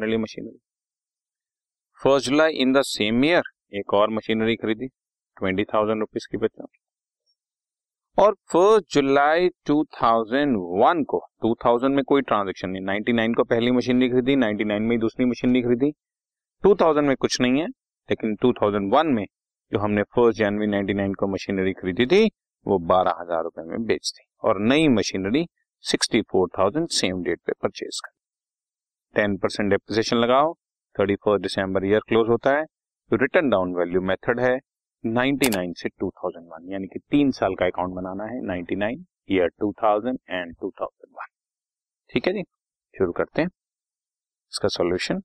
वाली machinery. First July in the same year एक और मशीनरी खरीदी ट्वेंटी थाउज़ेंड रुपीज़ की बचा। और फ़र्स्ट जुलाई 2001 को 2000 में कोई ट्रांजेक्शन नहीं 99 को पहली मशीनरी खरीदी 99 में ही दूसरी मशीनरी खरीदी। 2000 में कुछ नहीं है लेकिन 2001 में जो हमने फ़र्स्ट जनवरी 99 को मशीनरी खरीदी थी वो बारह हज़ार रुपए में बेच दी। और नई मशीनरी 64,000 सेम डेट पे परचेज कर टेन परसेंट डेप्रिसिएशन लगाओ thirty first December year close होता है तो रिटर्न डाउन वैल्यू मेथड है 99 से 2001 यानी कि तीन साल का अकाउंट बनाना है 99 ईयर 2000 एंड 2001 ठीक है जी, शुरू करते हैं। इसका सॉल्यूशन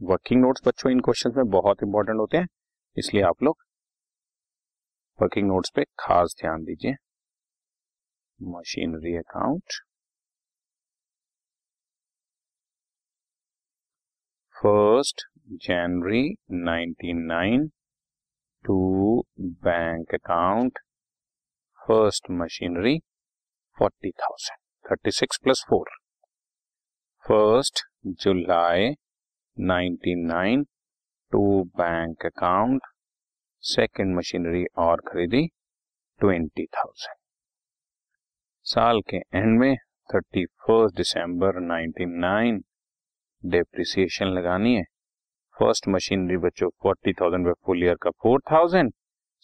वर्किंग नोट्स बच्चों, इन क्वेश्चंस में बहुत इंपॉर्टेंट होते हैं, इसलिए आप लोग वर्किंग नोट्स पे खास ध्यान दीजिए। Machinery account first January 99 to bank account first machinery forty thousand thirty six plus four first July 99 to bank account second machinery और खरीदी ट्वेंटी थाउज़ेंड साल के एंड में थर्टी फ़र्स्ट दिसंबर 99 डेप्रिसिएशन लगानी है। फ़र्स्ट मशीनरी बच्चों फोर्टी थाउज़ेंड पर full year का four thousand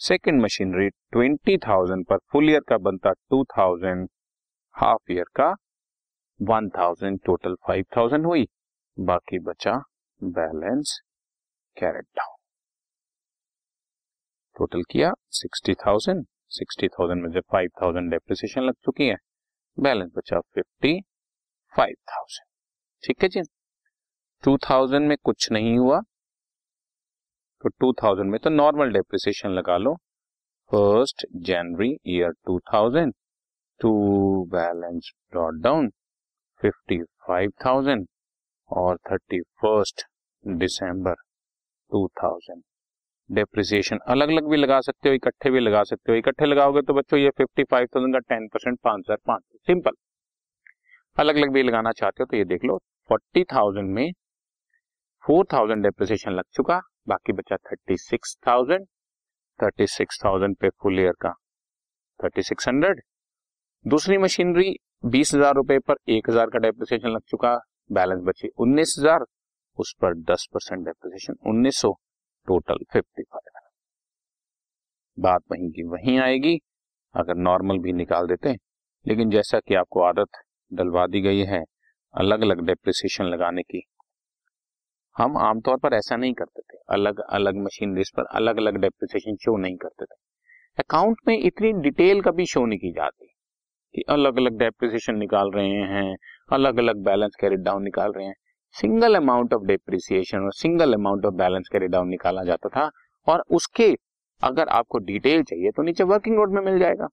second machinery twenty thousand पर फुल ईयर का बनता टू थाउज़ेंड हाफ़ ईयर का one thousand total five thousand हुई। बाकी बचा बैलेंस कैरेट डाउन टोटल किया सिक्सटी थाउज़ेंड सिक्सटी थाउज़ेंड में से फाइव थाउज़ेंड डेप्रिसिएशन लग चुकी है। बैलेंस बचा फिफ्टी फाइव थाउज़ेंड। ठीक है जी। टू थाउज़ेंड में कुछ नहीं हुआ तो टू थाउज़ेंड में तो नॉर्मल डेप्रिसिएशन लगा लो। First January year two thousand, to balance dot down fifty five thousand और thirty first December two thousand. Depreciation अलग अलग भी लगा सकते हो, इकट्ठे भी लगा सकते हो। इकट्ठे लगाओगे तो बच्चों, ये फिफ्टी फाइव थाउज़ेंड का टेन परसेंट पाँच हज़ार पाँच सिंपल अलग अलग भी लगाना चाहते हो तो ये देख लो फोर्टी थाउज़ेंड में फोर थाउज़ेंड डेप्रिसिएशन लग चुका, बाकी बचा thirty six thousand thirty six thousand पे फुल ईयर का थर्टी सिक्स हंड्रेड दूसरी मशीनरी बीस हज़ार रुपए पर एक हज़ार का डेप्रिसिएशन लग चुका बैलेंस बची उन्नीस हज़ार, उस पर दस परसेंट डेप्रिसिएशन उन्नीस सौ। टोटल फिफ्टी फाइव बात वहीं की वहीं आएगी, अगर नॉर्मल भी निकाल देते। लेकिन जैसा कि आपको आदत डलवा दी गई है अलग अलग डेप्रिसिएशन लगाने की, हम आमतौर पर ऐसा नहीं करते थे। अलग अलग मशीनरीज पर अलग अलग डेप्रिसिएशन शो नहीं करते थे। अकाउंट में इतनी डिटेल कभी शो नहीं की जाती कि अलग अलग डेप्रिसिएशन निकाल रहे हैं अलग अलग बैलेंस कैरिड डाउन निकाल रहे हैं। सिंगल अमाउंट ऑफ़ डेप्रिसिएशन और single amount of balance carried down निकाला जाता था और उसके अगर आपको डिटेल चाहिए तो नीचे वर्किंग नोट में मिल जाएगा।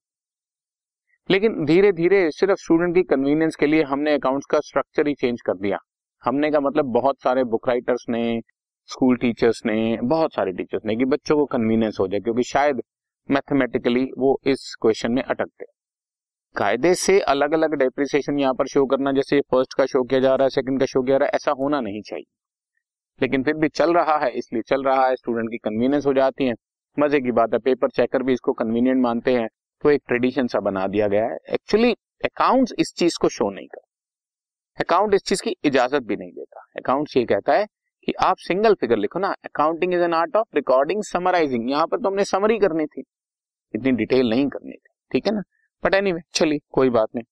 लेकिन धीरे धीरे सिर्फ़ स्टूडेंट की कन्वीनियंस के लिए हमने अकाउंट्स का स्ट्रक्चर ही चेंज कर दिया। हमने का मतलब बहुत सारे बुक राइटर्स ने स्कूल टीचर्स ने, बहुत सारे टीचर्स ने कि बच्चों को कन्वीनियंस हो जाए क्योंकि शायद मैथमेटिकली वो इस क्वेश्चन में अटकते। कायदे से अलग अलग डेप्रिसिएशन यहाँ पर शो करना, जैसे फ़र्स्ट का शो किया जा रहा है सेकंड का शो किया जा रहा है, ऐसा होना नहीं चाहिए। लेकिन फिर भी चल रहा है, इसलिए चल रहा है स्टूडेंट की कन्वीनियंस हो जाती है। मज़े की बात है पेपर चेकर भी इसको कन्वीनियंट मानते हैं तो एक ट्रेडिशन सा बना दिया गया है। एक्चुअली अकाउंट्स इस चीज़ को शो नहीं कर अकाउंट इस चीज़ की इजाज़त भी नहीं देता। अकाउंट ये कहता है कि आप सिंगल फिगर लिखो ना accounting is an art of recording summarising यहाँ पर तो हमने समरी करनी थी। इतनी डिटेल नहीं करनी थी, ठीक है ना? बट एनी चलिए, कोई बात नहीं।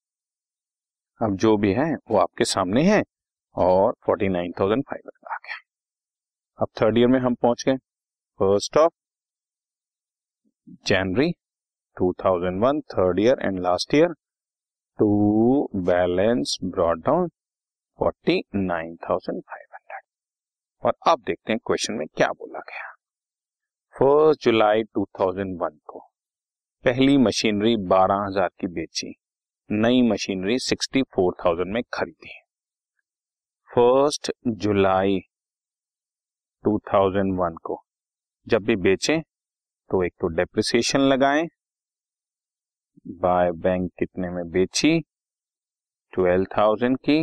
अब जो भी है, वो आपके सामने है और forty nine thousand five hundred आ गया। अब थर्ड ईयर में हम पहुँच गए। First of January 2001 third year end last year to balance brought down forty nine thousand five hundred और अब देखते हैं क्वेश्चन में क्या बोला गया। फ़र्स्ट जुलाई 2001 को। पहली मशीनरी बारह हज़ार की बेची। नई मशीनरी सिक्सटी फोर थाउज़ेंड में खरीदी। फ़र्स्ट जुलाई 2001 को जब भी बेचें तो एक तो डेप्रिसिएशन लगाएँ। बाय बैंक कितने में बेची? ट्वेल्व थाउज़ेंड की।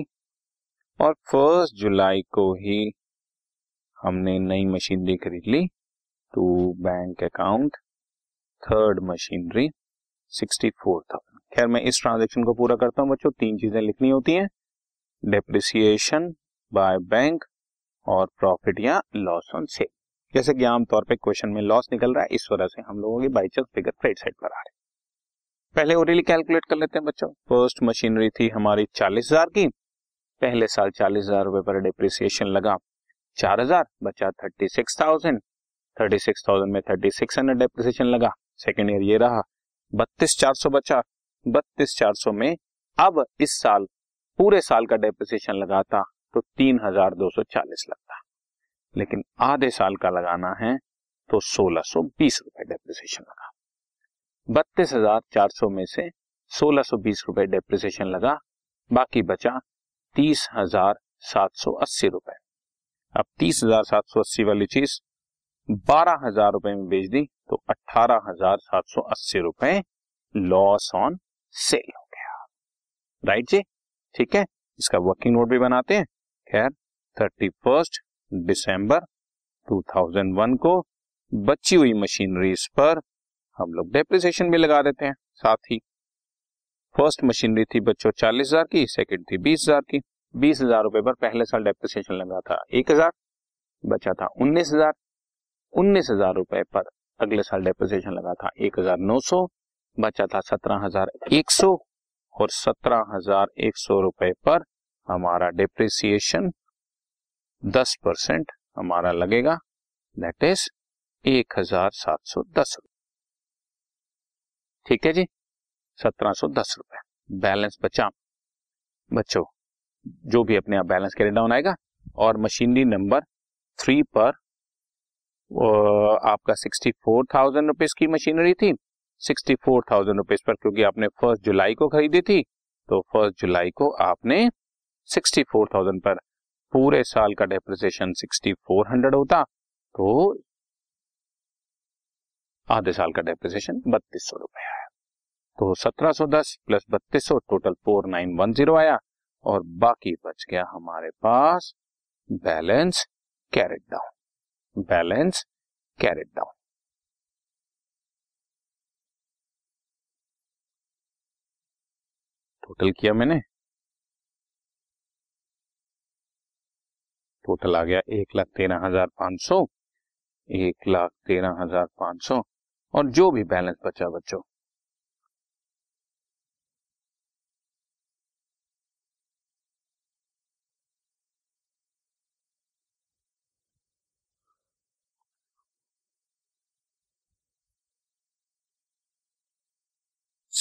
और फ़र्स्ट जुलाई को ही हमने नई मशीनरी खरीद ली। To bank account. Third machinery sixty four thousand खैर, मैं इस ट्रांजेक्शन को पूरा करता हूँ, बच्चों। तीन चीज़ें लिखनी होती हैं। डेप्रिसिएशन बाय बैंक और प्रॉफिट या लॉस ऑन सेल जैसे कि आमतौर पे क्वेश्चन में लॉस निकल रहा है, इस वजह से हम लोगों की by chance figure right side पर आ रहे पहले ओरियली कैलकुलेट कर लेते हैं, बच्चों। फ़र्स्ट मशीनरी थी हमारी चालीस हज़ार की। पहले साल चालीस हज़ार रुपए पर डिप्रिसिएशन लगा। चार हज़ार बचा thirty six thousand thirty six thousand में थर्टी सिक्स हंड्रेड डिप्रिसिएशन लगा। सेकेंड ईयर ये रहा। बत्तीस चार सौ बचा। बत्तीस चार सौ में अब इस साल, पूरे साल का डेप्रिसिएशन लगाता तो तीन हज़ार दो सौ चालीस लगता। लेकिन आधे साल का लगाना है तो सोलह सौ बीस रुपए डेप्रिसिएशन लगा। बत्तीस हज़ार चार सौ में से सोलह सौ बीस रुपए डेप्रिसिएशन लगा, बाकी बचा तीस हज़ार सात सौ अस्सी रुपए। अब तीस हज़ार सात सौ अस्सी वाली चीज़ बारह हज़ार रुपए में बेच दी तो अठारह हज़ार सात सौ अस्सी रुपए लॉस ऑन सेल हो गया। राइट जी? ठीक है? इसका वर्किंग नोट भी बनाते हैं। खैर thirty first December two thousand one को बची हुई मशीनरीज पर हम लोग डेप्रिसिएशन भी लगा देते हैं, साथ ही। फ़र्स्ट मशीनरी थी बच्चों चालीस हज़ार की सेकेंड थी बीस हज़ार की। बीस हज़ार रुपए पर पहले साल डेप्रिसिएशन लगा था एक हज़ार, बचा था उन्नीस हज़ार। उन्नीस हज़ार रुपए पर अगले साल डेप्रिसिएशन लगा था। एक हज़ार नौ सौ, बचा था सत्रह हज़ार एक सौ और सत्रह हज़ार एक सौ रुपए पर हमारा डेप्रिसिएशन दस परसेंट हमारा लगेगा। दैट इज़ एक हज़ार सात सौ दस रुपए ठीक है जी? सत्रह सौ दस रुपए। बैलेंस बचा। बच्चों, जो भी अपने आप बैलेंस कैरी डाउन आएगा और मशीनरी नंबर थ्री पर आपका सिक्सटी फोर थाउज़ेंड रुपीज़ की मशीनरी थी। सिक्सटी फोर थाउज़ेंड रुपीज़ पर क्योंकि आपने फ़र्स्ट जुलाई को खरीदी थी तो फ़र्स्ट जुलाई को आपने सिक्सटी फोर थाउज़ेंड पर पूरे साल का डेप्रिसिएशन सिक्सटी फोर हंड्रेड होता तो आधे साल का डेप्रिसिएशन बत्तीस सौ रुपए आया। तो सत्रह सौ दस प्लस बत्तीस सौ total four nine one zero आया और बाकी बच गया हमारे पास balance carried down balance carried down total किया मैंने? टोटल आ गया एक लाख तेरह हज़ार पाँच सौ, एक लाख तेरह हज़ार पाँच सौ, और जो भी बैलेंस बचा बच्चों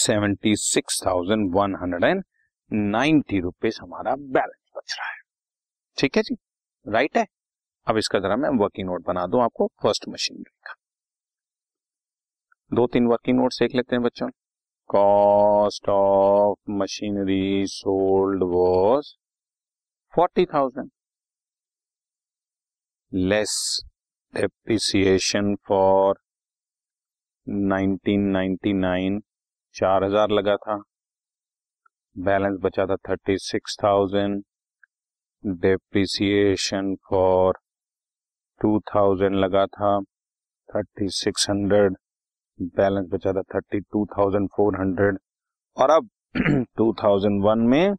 seventy six thousand one hundred and ninety rupees हमारा बैलेंस बच रहा है। ठीक है जी? राइट है? अब इसका जरा मैं वर्किंग नोट बना दूँ आपको फ़र्स्ट मशीनरी का। दो तीन वर्किंग नोट देख लेते हैं बच्चों। Cost of machinery sold was forty thousand less appreciation for 1999 चार हज़ार लगा था। बैलेंस बचा था thirty six thousand depreciation for two thousand लगा था थर्टी सिक्स हंड्रेड बैलेंस बचा था thirty two thousand four hundred और अब टू थाउज़ेंड वन में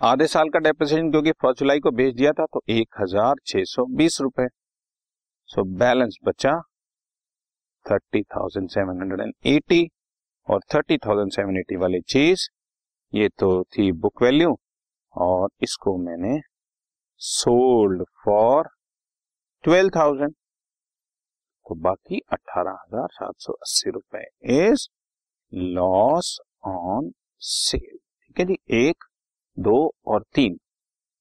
आधे साल का डेप्रिसिएशन क्योंकि फ़र्स्ट जुलाई को भेज दिया था तो एक हज़ार छह सौ बीस रुपए। सो बैलेंस बचा thirty thousand seven hundred and eighty और थर्टी थाउज़ेंड सेवन एटी वाली चीज़, ये तो थी बुक वैल्यू और इसको मैंने सोल्ड फॉर ट्वेल्व थाउज़ेंड। तो बाकी अठारह हज़ार सात सौ अस्सी रुपए इज़ लॉस ऑन सेल ठीक है जी, एक, दो और तीन,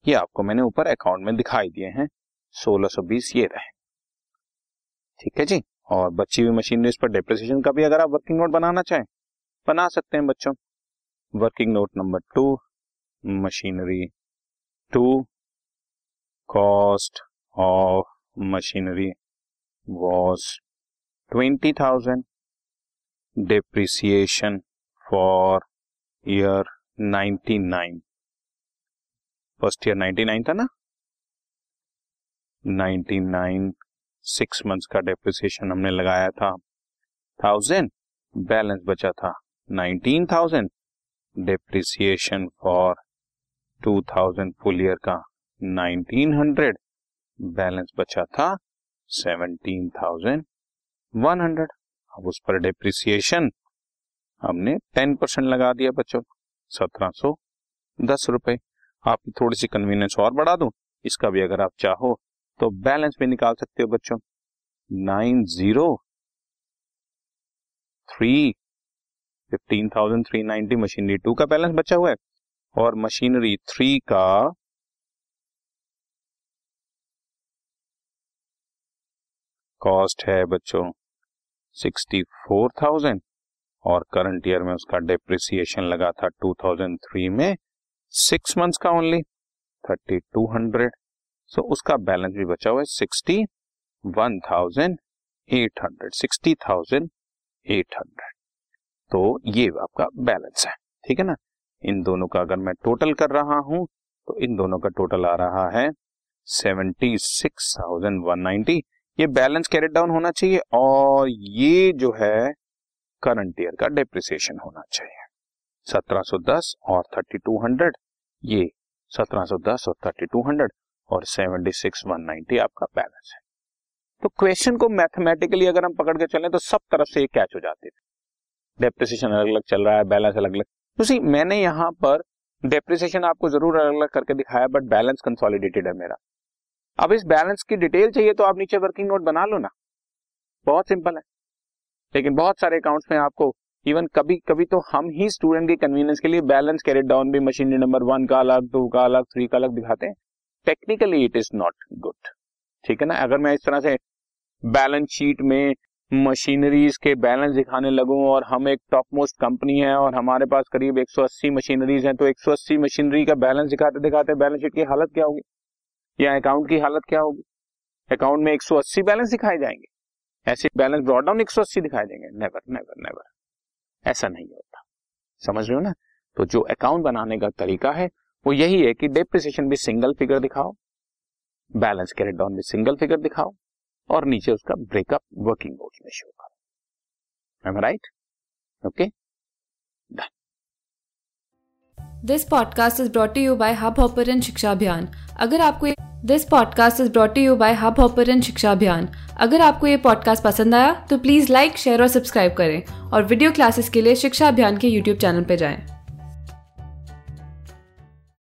ये आपको मैंने ऊपर अकाउंट में दिखाई दिए हैं, सोलह सौ बीस ये रहे। ठीक है जी? और बची हुई मशीनरी पर डेप्रिसिएशन का भी अगर आप वर्किंग नोट बनाना चाहें, बना सकते हैं बच्चों। Working note number two machinery two cost of machinery was twenty thousand depreciation for year year 99 first year 99 था ना? 99 सिक्स मंथ्स का डेप्रिसिएशन हमने लगाया था। थाउज़ेंड बैलेंस बचा था। Nineteen thousand depreciation for two thousand full year का nineteen hundred balance बचा था सेवनटीन थाउज़ेंड वन हंड्रेड अब उस पर डिप्रिसिएशन हमने टेन परसेंट लगा दिया बच्चों, सत्रह सो दस रुपए। आपकी थोड़ी सी कन्वीनियंस और बढ़ा दूँ, इसका भी अगर आप चाहो तो बैलेंस भी निकाल सकते हो बच्चों। Nine zero three fifteen thousand three ninety machinery two का बैलेंस बचा हुआ है और मशीनरी थ्री का कॉस्ट है बच्चों सिक्सटी फोर थाउज़ेंड और करंट ईयर में उसका डेप्रिसिएशन लगा था टू थाउज़ेंड थ्री में सिक्स मंथ्स का only thirty two hundred. So उसका बैलेंस भी बचा हुआ है sixty one thousand eight hundred sixty thousand eight hundred तो ये आपका बैलेंस है, ठीक है ना? इन दोनों का अगर मैं टोटल कर रहा हूँ तो इन दोनों का टोटल आ रहा है seventy six thousand one ninety ये बैलेंस कैरेट डाउन होना चाहिए और ये जो है करंट ईयर का डेप्रिसिएशन होना चाहिए। 1710 और 3200 ये 1710 और 3200 और 76190 आपका बैलेंस है। तो क्वेश्चन को मैथमेटिकली अगर हम पकड़ के चलें तो सब तरफ़ से ये कैच हो जाते थे। डेप्रिसिएशन अलग अलग चल रहा है बैलेंस अलग अलग तो सी मैंने यहाँ पर डेप्रिसिएशन आपको ज़रूर अलग अलग करके दिखाया बट बैलेंस कंसोलिडेटेड है मेरा। अब इस बैलेंस की डिटेल चाहिए तो आप नीचे वर्किंग नोट बना लो ना। बहुत सिंपल है। लेकिन बहुत सारे अकाउंट्स में आपको इवन कभी कभी तो हम ही स्टूडेंट के कन्वीनियंस के लिए बैलेंस कैरेट डाउन भी मशीनरी नंबर वन का अलग टू का अलग थ्री का अलग दिखाते हैं। Technically it is not good ठीक है ना? अगर मैं इस तरह से बैलेंस शीट में मशीनरीज के बैलेंस दिखाने लगूं और हम एक टॉप मोस्ट कंपनी है और हमारे पास करीब 180 मशीनरीज हैं तो 180 मशीनरी का बैलेंस दिखाते दिखाते बैलेंस शीट की हालत क्या होगी? या अकाउंट की हालत क्या होगी? अकाउंट में 180 बैलेंस दिखाए जाएँगे। ऐसे बैलेंस ब्रॉड डाउन 180 दिखाए देंगे नेवर नेवर नेवर ऐसा नहीं होता। समझ रहे हो ना? तो जो अकाउंट बनाने का तरीका है वो यही है कि डेप्रिसिएशन भी सिंगल फिगर दिखाओ बैलेंस कैरेट डाउन भी सिंगल फिगर दिखाओ, और नीचे उसका ब्रेकअप वर्किंग नोट्स में शो करो। Right okay this podcast is brought you by Hubhopper Shiksha Abhiyan अगर आपको this podcast is brought you by Hubhopper Shiksha Abhiyan अगर आपको ये पॉडकास्ट पसंद आया तो प्लीज़ लाइक शेयर और सब्सक्राइब करें। और वीडियो क्लासेस के लिए शिक्षा अभियान के यूट्यूब चैनल पर जाएँ।